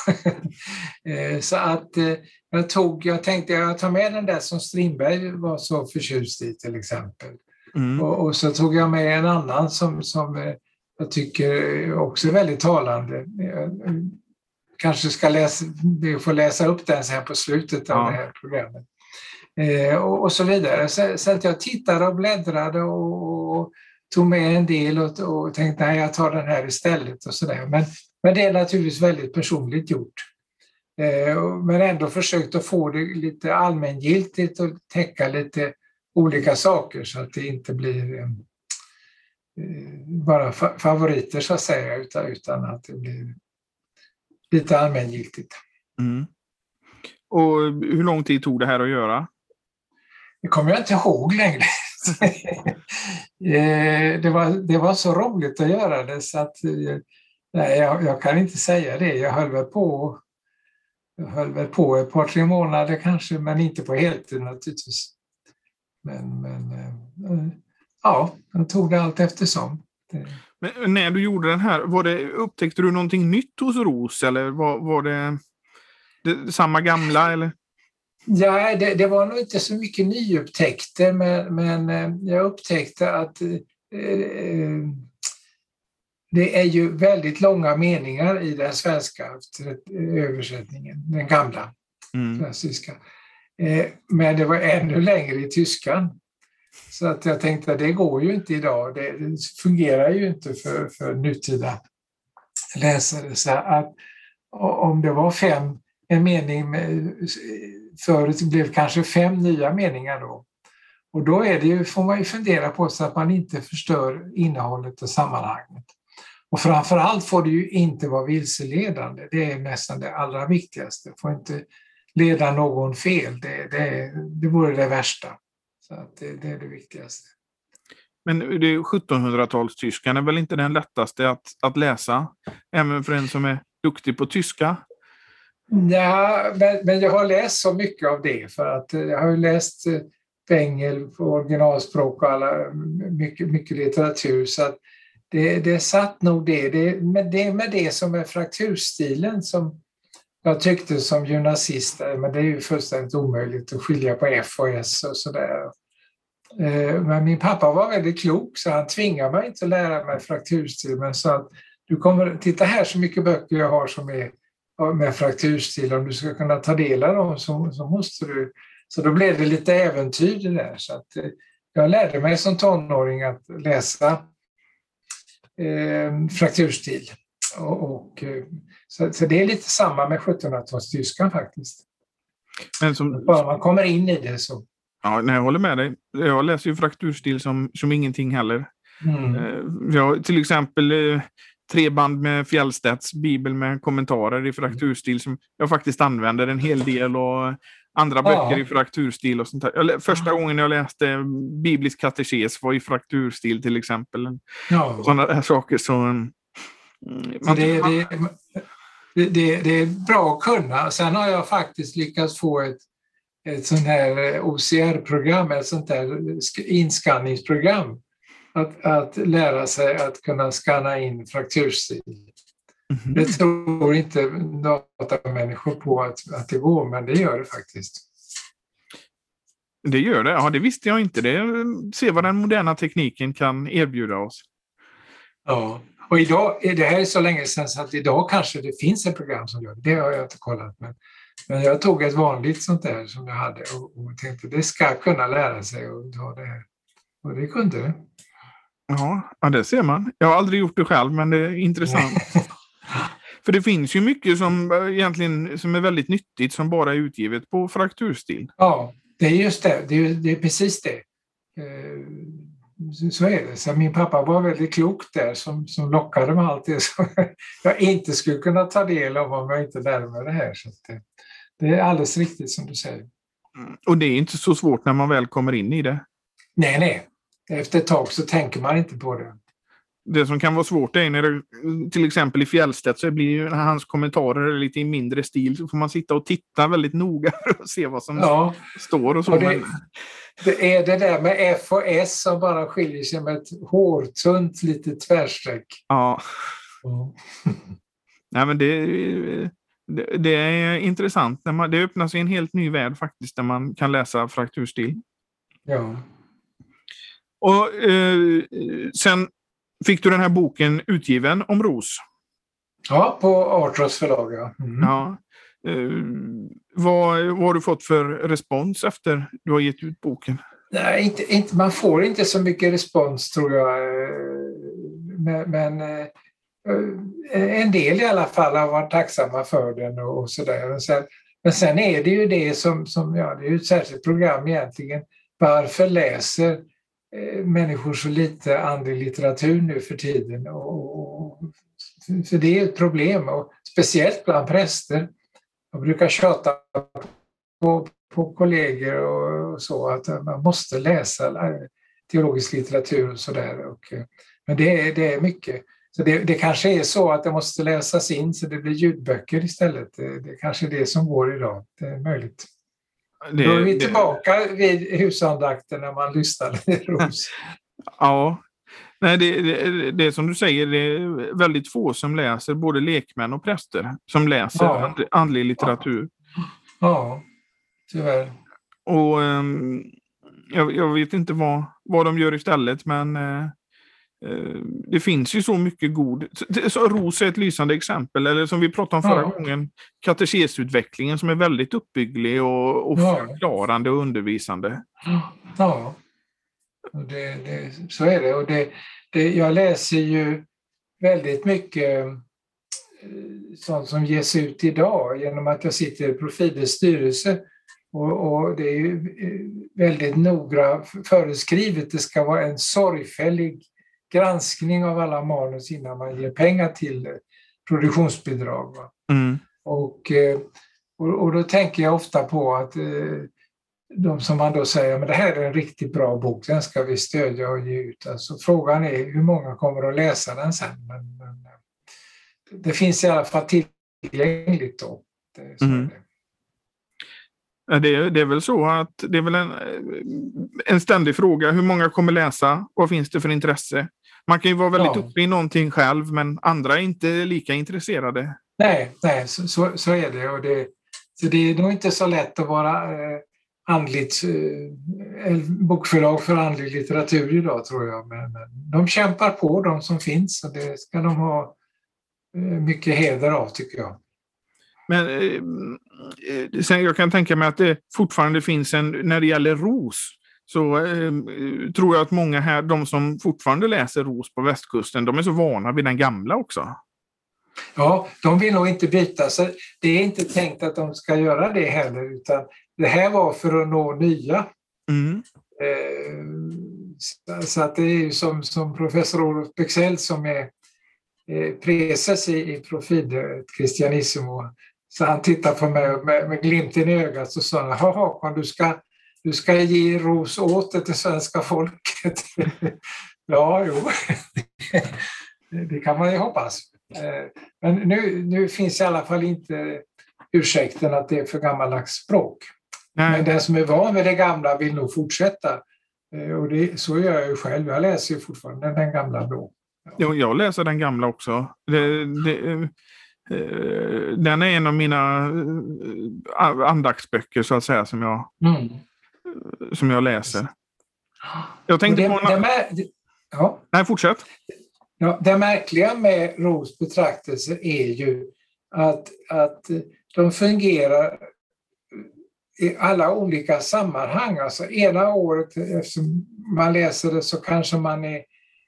Eh, så att eh, jag tog, jag tänkte jag tar med den där som Strindberg var så förtjust i till exempel. Mm. Och, och, så tog jag med en annan som, som jag tycker också är väldigt talande. Jag kanske ska läsa, få läsa upp den sen på slutet av ja. det här programmet. Eh, och, och, så vidare. Så, så, att jag tittade och bläddrade och, och tog med en del och, och tänkte nej, jag tar den här istället och sådär. Men, men det är naturligtvis väldigt personligt gjort. Eh, men ändå försökt att få det lite allmängiltigt och täcka lite olika saker så att det inte blir eh, bara favoriter så att säga utan, utan att det blir lite allmängiltigt. Mm. Och hur lång tid tog det här att göra? Det kommer jag inte ihåg längre. (laughs) Eh, det, var, det var så roligt att göra det så att nej, jag, jag kan inte säga det. Jag höll väl på jag höll väl på ett par, tre månader kanske, men inte på heltid naturligtvis. Men, men eh, ja, jag tog det allt eftersom. Men när du gjorde den här, var det, upptäckte du någonting nytt hos Ros eller var, var det, det samma gamla? Eller? Ja, det, det, var nog inte så mycket nyupptäckter, men, men eh, jag upptäckte att eh, det är ju väldigt långa meningar i den svenska översättningen, den gamla mm. klassiska. Eh, men det var ännu längre i tyskan. Så att jag tänkte att det går ju inte idag. Det, fungerar ju inte för, för nutida läsare. Så att om det var fem, en mening med, förut blev kanske fem nya meningar då. Och då är det ju, får man ju fundera på så att man inte förstör innehållet och sammanhanget. Och framför allt får det ju inte vara vilseledande. Det är nästan det allra viktigaste. Det får inte leda någon fel. Det, det, det vore det värsta. Så att det, det är det viktigaste. Men 1700-talstyskan är väl inte den lättaste att, att läsa? Även för en som är duktig på tyska? Ja, men, men jag har läst så mycket av det för att eh, jag har läst eh, Bengel på originalspråk och alla, mycket, mycket litteratur. Så att det, det satt nog det. Det, men det är med det som är frakturstilen som jag tyckte som gymnasist, men det är ju fullständigt omöjligt att skilja på F och S och sådär. Eh, men min pappa var väldigt klok så han tvingade mig inte att lära mig frakturstil men sa att du kommer, titta här så mycket böcker jag har som är med frakturstil, om du ska kunna ta del av dem så, så måste du. Så då blev det lite äventyr det där. Så att, eh, jag lärde mig som tonåring att läsa eh, frakturstil. Och, och eh, så, så, det är lite samma med 1700-talstyskan faktiskt. Men som, Bara man kommer in i det så. Ja, nej, jag håller med dig. Jag läser ju frakturstil som, som ingenting heller. Mm. Eh, jag, till exempel tre band med Fjällstedts bibel med kommentarer i frakturstil som jag faktiskt använder en hel del och andra böcker ja. i frakturstil och sånt där. Första gången jag läste biblisk katekes var i frakturstil till exempel. Ja. Sådana här saker. Så, mm, så det, det, det, det, är bra att kunna. Sen har jag faktiskt lyckats få ett, ett sånt här OCR-program, ett sånt här inskanningsprogram. Att, att lära sig att kunna skanna in frakturstil. Mm. Det tror inte datamänniskor på att, att det går, men det gör det faktiskt. Det gör det? Ja, det visste jag inte. Det, se vad den moderna tekniken kan erbjuda oss. Ja, och idag, det här är så länge sedan så att idag kanske det finns ett program som gör det. Det har jag inte kollat. Men, men jag tog ett vanligt sånt där som jag hade och, och tänkte det ska kunna lära sig att ta det här. Och det kunde det. Ja, det ser man. Jag har aldrig gjort det själv, men det är intressant. (laughs) För det finns ju mycket som eh, egentligen som är väldigt nyttigt som bara är utgivet på frakturstil. Ja, det är just det. Det är, det är precis det. Eh, så är det. Så min pappa var väldigt klok där som, som lockade med allt det (laughs) som jag inte skulle kunna ta del av om jag inte lärde mig det här. Så det, det är alldeles riktigt som du säger. Mm. Och det är inte så svårt när man väl kommer in i det? Nej, nej. Efter ett tag så tänker man inte på det det som kan vara svårt är när det, till exempel i Fjällstedt så blir ju hans kommentarer lite i mindre stil. Så får man sitta och titta väldigt noga för att se vad som ja. står. Och så. Och det, det, är det där med F och S som bara skiljer sig med ett hårtunt litet tvärstreck. Ja. Mm. (laughs) Nej, men det, det, det, är intressant. När man, det öppnar sig en helt ny värld faktiskt där man kan läsa frakturstil. Ja. Och eh, sen fick du den här boken utgiven om ros. Ja, på Artros förlag. Ja. Mm. ja. Uh, Vad, vad har du fått för respons efter du har gett ut boken? Nej, inte, inte, man får inte så mycket respons tror jag. Men, men en del i alla fall har varit tacksamma för den och, och sådär. Sen, men sen är det ju det som, som ja, det är ett särskilt program egentligen. Varför läser eh, Eh, människor så lite andlig litteratur nu för tiden? Och, och, för det är ett problem, och speciellt bland präster. Jag brukar tjata på, på kollegor och, så att man måste läsa teologisk litteratur och sådär. Eh, men det är, det är mycket. Så det, det, kanske är så att det måste läsas in så det blir ljudböcker istället. Det, det kanske är det som går idag. Det är möjligt. Det, Då är vi tillbaka det... vid husandakten när man lyssnar till Ros. (laughs) ja, Nej, det, det, det är som du säger, det är väldigt få som läser, både lekmän och präster, som läser ja. andlig litteratur. Ja, tyvärr. Och um, jag, jag, vet inte vad, vad de gör istället, men uh, det finns ju så mycket god... Så Ros är ett lysande exempel, eller som vi pratade om förra ja. gången, katekesutvecklingen som är väldigt uppbygglig och, och ja. förklarande och undervisande. Ja, det, det, så är det. Och det, det, jag läser ju väldigt mycket eh, sånt som ges ut idag genom att jag sitter i Profides styrelse. Och, och, det är ju eh, väldigt noga föreskrivet. Det ska vara en sorgfällig granskning av alla manus innan man ger pengar till produktionsbidrag. Mm. Och, eh, och, och, då tänker jag ofta på att eh, de som man då säger, men det här är en riktigt bra bok, den ska vi stödja och ge ut. Alltså, frågan är hur många kommer att läsa den sen? Men, men eh, det finns i alla fall tillgängligt då. Det, mm. det. är, det är väl så att det är väl en, en ständig fråga. Hur många kommer läsa? Vad finns det för intresse? Man kan ju vara väldigt ja. uppe i någonting själv, men andra är inte lika intresserade. Nej, nej så, så, så är det. Och det. Så det är nog inte så lätt att vara eh, andligt, eh, bokförlag för andlig litteratur idag, tror jag. Men, men de kämpar på, de som finns, och det ska de ha eh, mycket heder av, tycker jag. Men eh, eh sen jag kan tänka mig att det fortfarande finns en, när det gäller ros, så eh, tror jag att många här, de som fortfarande läser Ros på västkusten, de är så vana vid den gamla också. Ja, de vill nog inte byta. Så det är inte tänkt att de ska göra det heller, utan det här var för att nå nya. Mm. Eh, så att det är ju som, som professor Olof Bexell som är eh, preses i, i Profide Christianissimo. Så han tittar på mig med, med glimten i ögat och sa Håkon, du ska du ska ge ros åter till svenska folket. (laughs) ja, jo, det kan man ju hoppas. Eh, men nu, nu finns i alla fall inte ursäkten att det är för gammaldags språk. Nej. Men den som är van vid det gamla vill nog fortsätta. Eh, och det, så gör jag ju själv. Jag läser ju fortfarande den gamla då. Ja. Jag läser den gamla också. Det, det, eh, den är en av mina andaktsböcker så att säga som jag mm som jag läser. Jag tänkte det, på... En... Det, ja. Nej, fortsätt. Ja, det märkliga med Ros betraktelser är ju att, att de fungerar i alla olika sammanhang. Alltså ena året, eftersom man läser det, så kanske man är,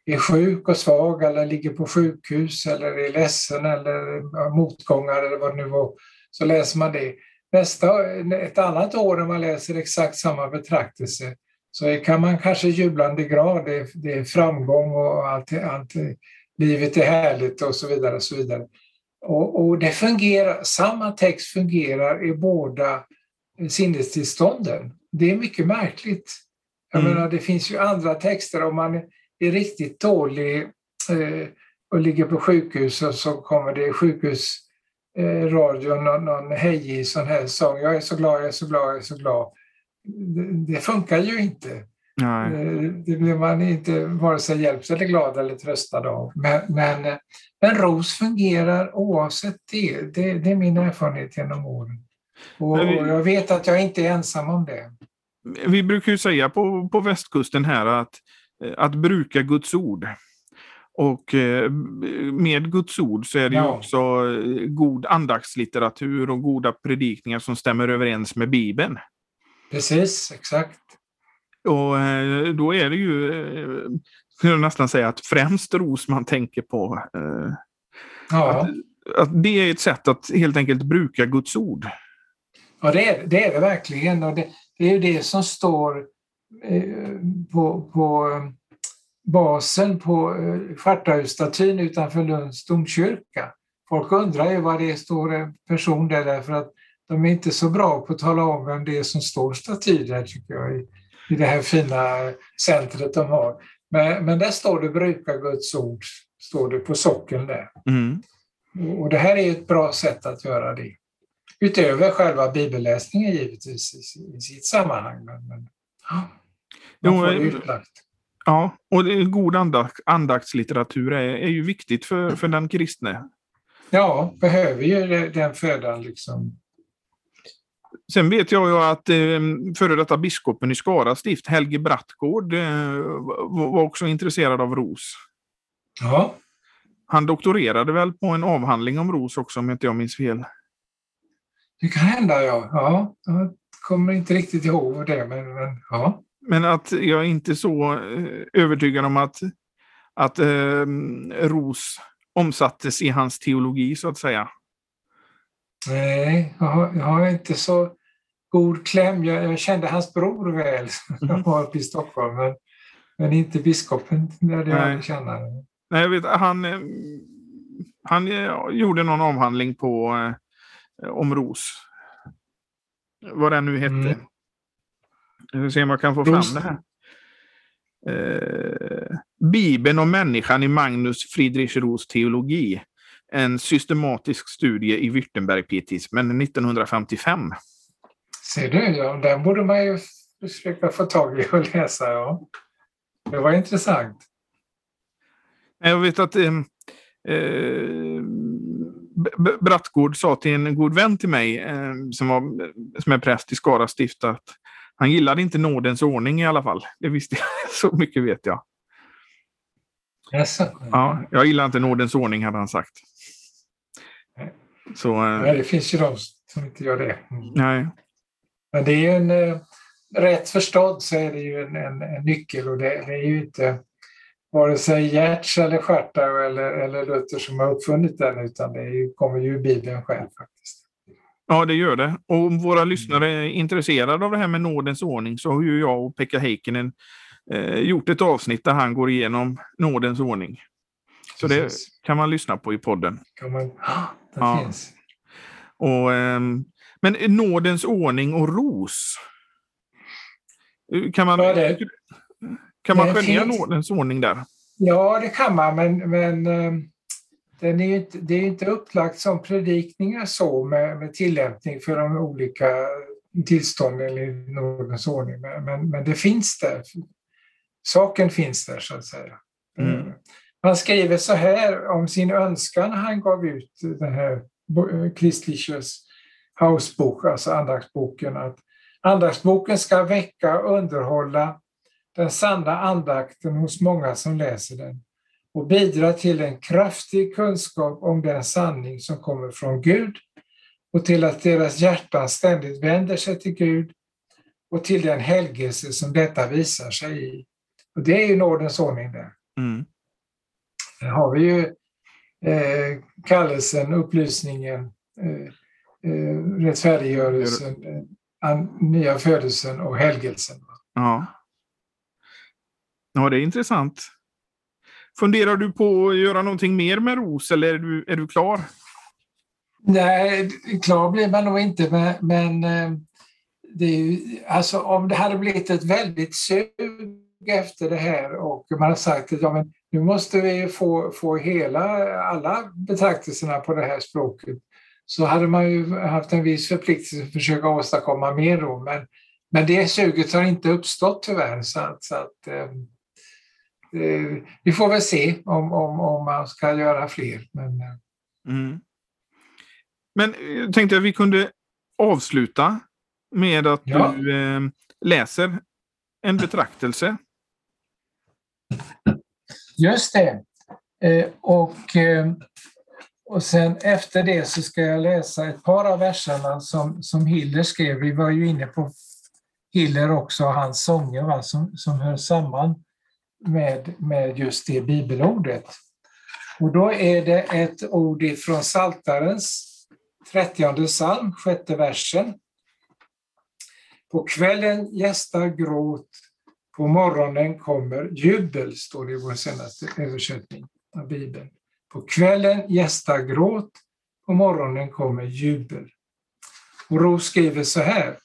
är sjuk och svag eller ligger på sjukhus eller är ledsen eller motgångar eller vad det nu var. Så läser man det. Nästa, ett annat år när man läser exakt samma betraktelse så kan man kanske jublande grad, det, det är framgång och allt, allt, livet är härligt och så vidare. Och så vidare. Och, och det fungerar, samma text fungerar i båda sinnestillstånden. Det är mycket märkligt. Jag mm. menar, det finns ju andra texter om man är riktigt dålig eh, och ligger på sjukhus och så kommer det sjukhus eh, radion någon, någon hejig sån här sång. Jag är så glad, jag är så glad, jag är så glad. Det, det funkar ju inte. Nej. Eh, det blir man inte vare sig hjälpt eller glad eller tröstad av. Men, men, men ROS fungerar oavsett det. det. det. är min erfarenhet genom åren. Och, vi, och jag vet att jag inte är ensam om det. Vi brukar ju säga på, på västkusten här att, att bruka Guds ord. Och eh, med Guds ord så är det ja. ju också eh, god andaktslitteratur och goda predikningar som stämmer överens med Bibeln. Precis, exakt. Och eh, då är det ju, skulle jag nästan säga att främst ros man tänker på. Ja. Att, att det är ett sätt att helt enkelt bruka Guds ord. Ja, det är det, är det verkligen. Och det, det är ju det som står på, på basen på eh, utanför Lunds domkyrka. Folk undrar ju vad det står en person där därför att de är inte så bra på att tala om vem det är som står staty där tycker jag i, i det här fina centret de har. Men, men där står det bruka Guds ord, står det på sockeln där. Mm. Och det här är ett bra sätt att göra det. Utöver själva bibelläsningen givetvis i, i sitt sammanhang. Men, men ja, man får det utlagt. Ja, och god andakt, andaktslitteratur är, är ju viktigt för, för den kristne. Ja, behöver ju den födan liksom. Sen vet jag ju att eh, före detta biskopen i Skara stift, Helge Brattgård, eh, var också intresserad av ros. Ja. Han doktorerade väl på en avhandling om ros också om inte jag minns fel. Det kan hända ja. ja jag kommer inte riktigt ihåg det men, men ja. Men att jag är inte så eh, övertygad om att, att eh, Ros omsattes i hans teologi så att säga. Nej, jag har, jag har inte så god kläm. Jag, jag kände hans bror väl, som mm. var uppe i Stockholm, men, men inte biskopen lärde jag aldrig känna. Nej, jag vet, han, eh, han eh, gjorde någon avhandling på, eh, om Ros. Vad den nu hette. Mm. Vi ska se om jag kan få fram det här. Eh, Bibeln och människan i Magnus Friedrich Ros teologi. En systematisk studie i Württembergpietismen 1955. Ser du, ja, den borde man ju försöka få tag i och läsa. Ja. Det var intressant. Jag vet att eh, eh, Brattgård sa till en god vän till mig eh, som, var, som är präst i Skara stift att han gillade inte nådens ordning i alla fall. Det visste jag. (laughs) Så mycket vet jag. Yes. Ja, jag gillar inte nådens ordning, hade han sagt. Så, eh, Nej, det finns ju de som inte gör det. Mm. Nej. Men det är ju en, eh, rätt förstådd så är det ju en, en, en nyckel och det, det, är ju inte vare sig Gertz eller Schartau eller, eller Luther som har uppfunnit den utan det är, kommer ju ur Bibeln själv faktiskt. Ja, det gör det. Och om våra lyssnare är intresserade av det här med nådens ordning så har ju jag och Pekka Heikkinen eh, gjort ett avsnitt där han går igenom nådens ordning. Så Precis. det kan man lyssna på i podden. Kan man... (gasps) ja. finns. Och, eh, men nådens ordning och ros. Kan man, ja, kan man skönja nådens ordning där? Ja, det kan man, men, men ehm, den är inte, det är inte upplagt som predikningar så med, med tillämpning för de olika tillstånden i nådens ordning, men, men, det finns där. Saken finns där så att säga. Mm. Man skriver så här om sin önskan han gav ut den här Christliches Hausbok, alltså andaktsboken, att andaktsboken ska väcka och underhålla den sanna andakten hos många som läser den och bidra till en kraftig kunskap om den sanning som kommer från Gud och till att deras hjärtan ständigt vänder sig till Gud och till den helgelse som detta visar sig i. Och det är ju nådens ordning där. Mm. Där har vi ju eh, kallelsen, upplysningen, eh, eh, rättfärdiggörelsen, eh, nya födelsen och helgelsen. Ja. ja, det är intressant. Funderar du på att göra någonting mer med ROS eller är du, är du klar? Nej, klar blir man nog inte, men, men eh, ju, alltså, om det hade blivit ett väldigt sug efter det här och man har sagt att ja, men nu måste vi få, få hela, alla betraktelserna på det här språket så hade man ju haft en viss förpliktelse att försöka åstadkomma mer då. Men, men det suget har inte uppstått tyvärr. Så att, så att, Eh, vi får väl se om, om, om man ska göra fler. Men, eh. mm. men eh, jag tänkte att vi kunde avsluta med att ja. du eh, läser en betraktelse. Just det. Eh, och, eh, och sen efter det så ska jag läsa ett par av verserna som, som Hiller skrev. Vi var ju inne på Hiller också och hans sånger va, som, som hör samman med, med just det bibelordet. Och då är det ett ord från Saltarens 30 psalm, sjätte versen. På kvällen gästar gråt, på morgonen kommer jubel, står det i vår senaste översättning av Bibeln. På kvällen gästar gråt, på morgonen kommer jubel. Och Ro skriver så här.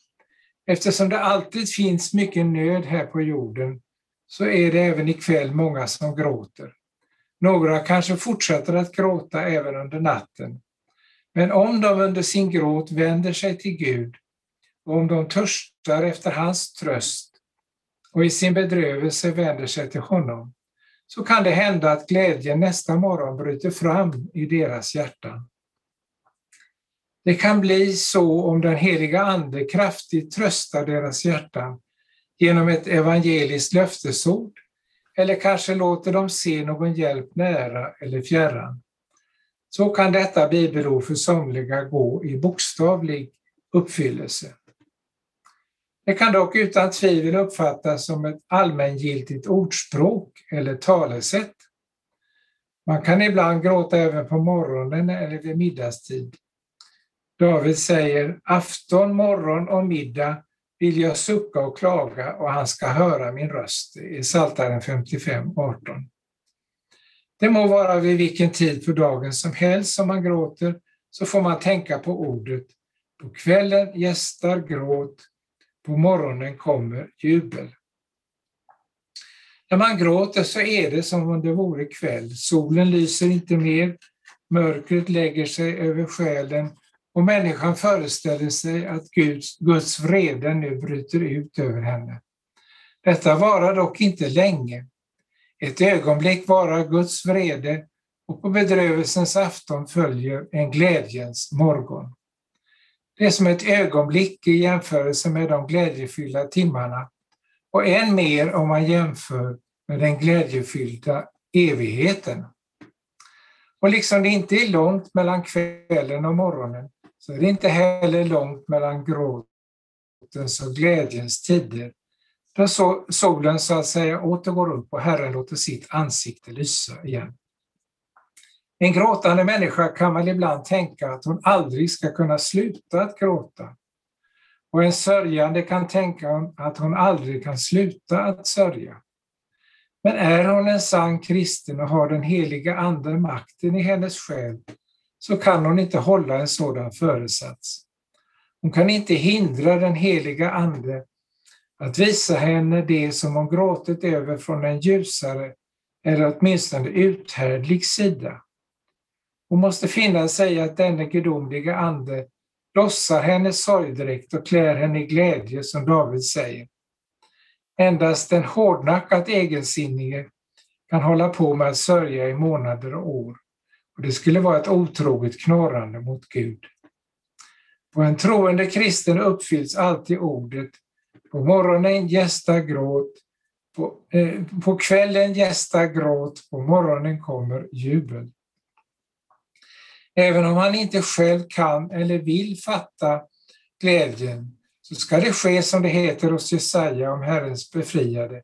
Eftersom det alltid finns mycket nöd här på jorden så är det även ikväll många som gråter. Några kanske fortsätter att gråta även under natten. Men om de under sin gråt vänder sig till Gud och om de törstar efter hans tröst och i sin bedrövelse vänder sig till honom, så kan det hända att glädjen nästa morgon bryter fram i deras hjärtan. Det kan bli så om den heliga Ande kraftigt tröstar deras hjärtan genom ett evangeliskt löftesord eller kanske låter dem se någon hjälp nära eller fjärran. Så kan detta bibelord för somliga gå i bokstavlig uppfyllelse. Det kan dock utan tvivel uppfattas som ett allmängiltigt ordspråk eller talesätt. Man kan ibland gråta även på morgonen eller vid middagstid. David säger afton, morgon och middag vill jag sucka och klaga och han ska höra min röst i Psaltaren 55, 18. Det må vara vid vilken tid på dagen som helst som man gråter så får man tänka på ordet. På kvällen gästar gråt, på morgonen kommer jubel. När man gråter så är det som om det vore kväll. Solen lyser inte mer, mörkret lägger sig över själen och människan föreställer sig att Guds, Guds vrede nu bryter ut över henne. Detta varar dock inte länge. Ett ögonblick varar Guds vrede och på bedrövelsens afton följer en glädjens morgon. Det är som ett ögonblick i jämförelse med de glädjefyllda timmarna och än mer om man jämför med den glädjefyllda evigheten. Och liksom det inte är långt mellan kvällen och morgonen så är det inte heller långt mellan gråtens och glädjens tider, där solen så att säga åter går upp och Herren låter sitt ansikte lysa igen. En gråtande människa kan väl ibland tänka att hon aldrig ska kunna sluta att gråta. Och en sörjande kan tänka att hon aldrig kan sluta att sörja. Men är hon en sann kristen och har den heliga Ande makten i hennes själ så kan hon inte hålla en sådan föresats. Hon kan inte hindra den heliga Ande att visa henne det som hon gråtit över från en ljusare eller åtminstone uthärdlig sida. Hon måste finna sig i att denne gudomliga Ande lossar hennes sorgdräkt och klär henne i glädje, som David säger. Endast den hårdnackat egensinnige kan hålla på med att sörja i månader och år. Och det skulle vara ett otroget knorrande mot Gud. På en troende kristen uppfylls alltid ordet på morgonen gästa gråt, på, eh, på kvällen gästar gråt, på morgonen kommer jubel. Även om han inte själv kan eller vill fatta glädjen så ska det ske som det heter hos Jesaja om Herrens befriade.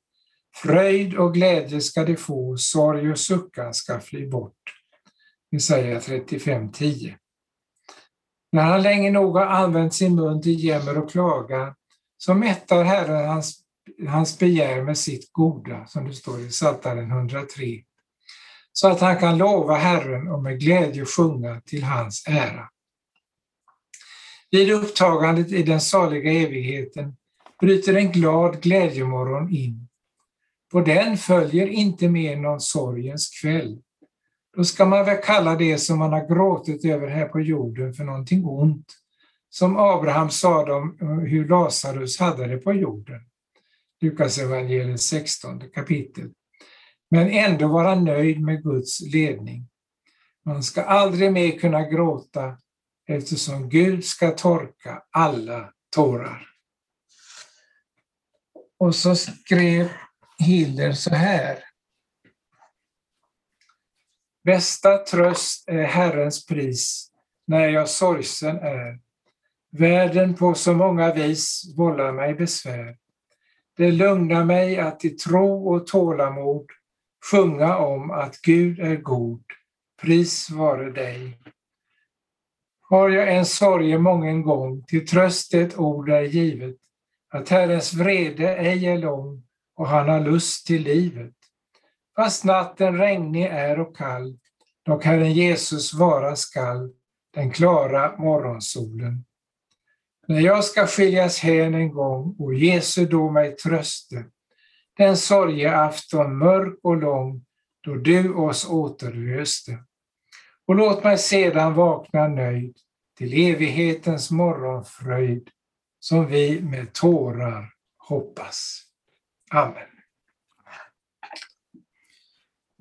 Fröjd och glädje ska de få, sorg och suckan ska fly bort. Jesaja 35.10. När han länge nog har använt sin mun till jämmer och klagan så mättar Herren hans, hans begär med sitt goda, som det står i Psaltaren 103, så att han kan lova Herren och med glädje sjunga till hans ära. Vid upptagandet i den saliga evigheten bryter en glad glädjemorgon in. På den följer inte mer någon sorgens kväll. Då ska man väl kalla det som man har gråtit över här på jorden för någonting ont. Som Abraham sa om eh, hur Lazarus hade det på jorden. Lukas evangeliet 16 kapitel. Men ändå vara nöjd med Guds ledning. Man ska aldrig mer kunna gråta eftersom Gud ska torka alla tårar. Och så skrev Hilder så här. Bästa tröst är Herrens pris när jag sorgsen är. Världen på så många vis vållar mig besvär. Det lugnar mig att i tro och tålamod sjunga om att Gud är god. Pris vare dig. Har jag en sorge mången gång, till tröst ett ord är givet, att Herrens vrede ej är lång och han har lust till livet. Fast natten regnig är och kall, dock Herren Jesus vara skall, den klara morgonsolen. När jag ska skiljas hän en gång och Jesu då mig tröste, den sorgeafton mörk och lång, då du oss återlöste. Och låt mig sedan vakna nöjd till evighetens morgonfröjd, som vi med tårar hoppas. Amen.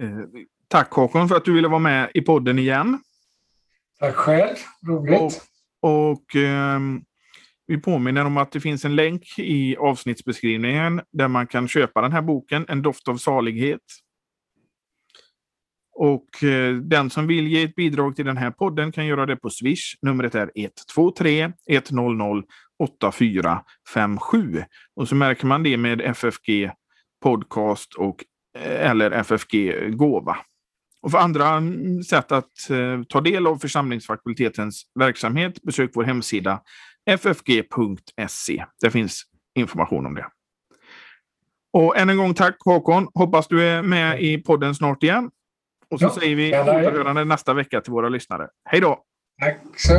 Eh, tack Håkon för att du ville vara med i podden igen. Tack själv, roligt. Och, och eh, vi påminner om att det finns en länk i avsnittsbeskrivningen där man kan köpa den här boken, En doft av salighet. Och eh, den som vill ge ett bidrag till den här podden kan göra det på Swish. Numret är 123 100 8457. Och så märker man det med FFG Podcast och eller FFG Gåva. Och för andra sätt att eh, ta del av församlingsfakultetens verksamhet, besök vår hemsida ffg.se. Det finns information om det. Och än en gång tack Håkon. Hoppas du är med i podden snart igen. Och så ja, säger vi återhörande nästa vecka till våra lyssnare. Hej då! Tack så